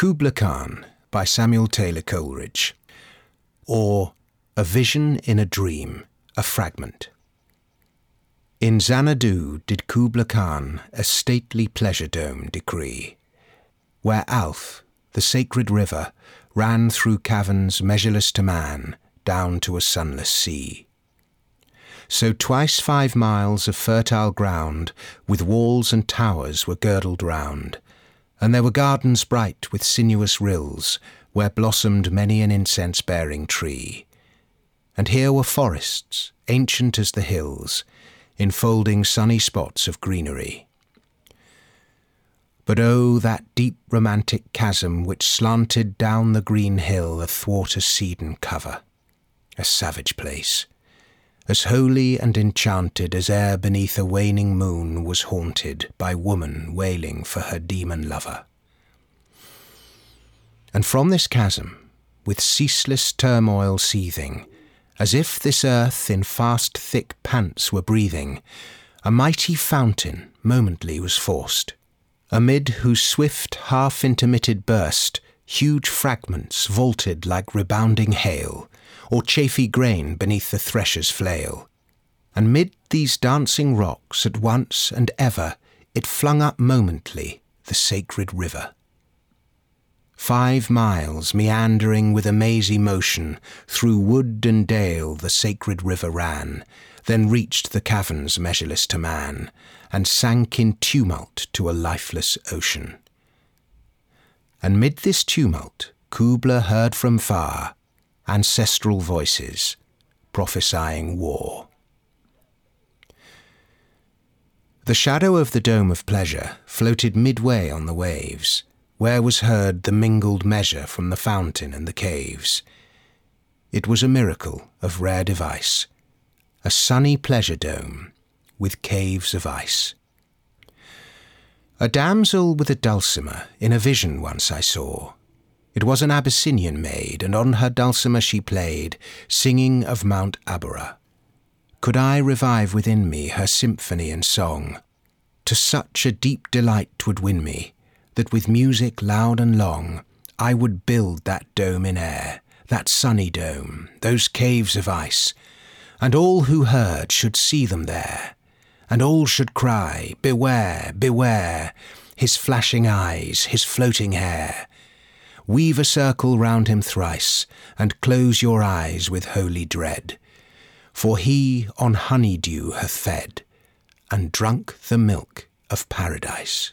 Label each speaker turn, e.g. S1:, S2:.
S1: Kubla Khan by Samuel Taylor Coleridge, or A Vision in a Dream, a Fragment. In Xanadu did Kubla Khan a stately pleasure dome decree, where Alph, the sacred river, ran through caverns measureless to man, down to a sunless sea. So twice five miles of fertile ground, with walls and towers, were girdled round, and there were gardens bright with sinuous rills, where blossomed many an incense bearing tree. And here were forests, ancient as the hills, enfolding sunny spots of greenery. But oh, that deep romantic chasm which slanted down the green hill athwart a cedarn cover, a savage place, as holy and enchanted as e'er beneath a waning moon was haunted by woman wailing for her demon lover. And from this chasm, with ceaseless turmoil seething, as if this earth in fast thick pants were breathing, a mighty fountain momently was forced, amid whose swift half intermitted burst huge fragments vaulted like rebounding hail, or chafy grain beneath the thresher's flail. And mid these dancing rocks at once and ever it flung up momently the sacred river. Five miles meandering with a mazy motion through wood and dale the sacred river ran, then reached the caverns measureless to man, and sank in tumult to a lifeless ocean. And mid this tumult Kubla heard from far ancestral voices prophesying war. The shadow of the dome of pleasure floated midway on the waves, where was heard the mingled measure from the fountain and the caves. It was a miracle of rare device, a sunny pleasure dome with caves of ice. A damsel with a dulcimer in a vision once I saw, it was an Abyssinian maid, and on her dulcimer she played, singing of Mount Abora. Could I revive within me her symphony and song, to such a deep delight twould win me, that with music loud and long I would build that dome in air, that sunny dome, those caves of ice, and all who heard should see them there, and all should cry, Beware, beware, his flashing eyes, his floating hair, Weave a circle round him thrice, and close your eyes with holy dread. For he on honey dew hath fed, and drunk the milk of paradise.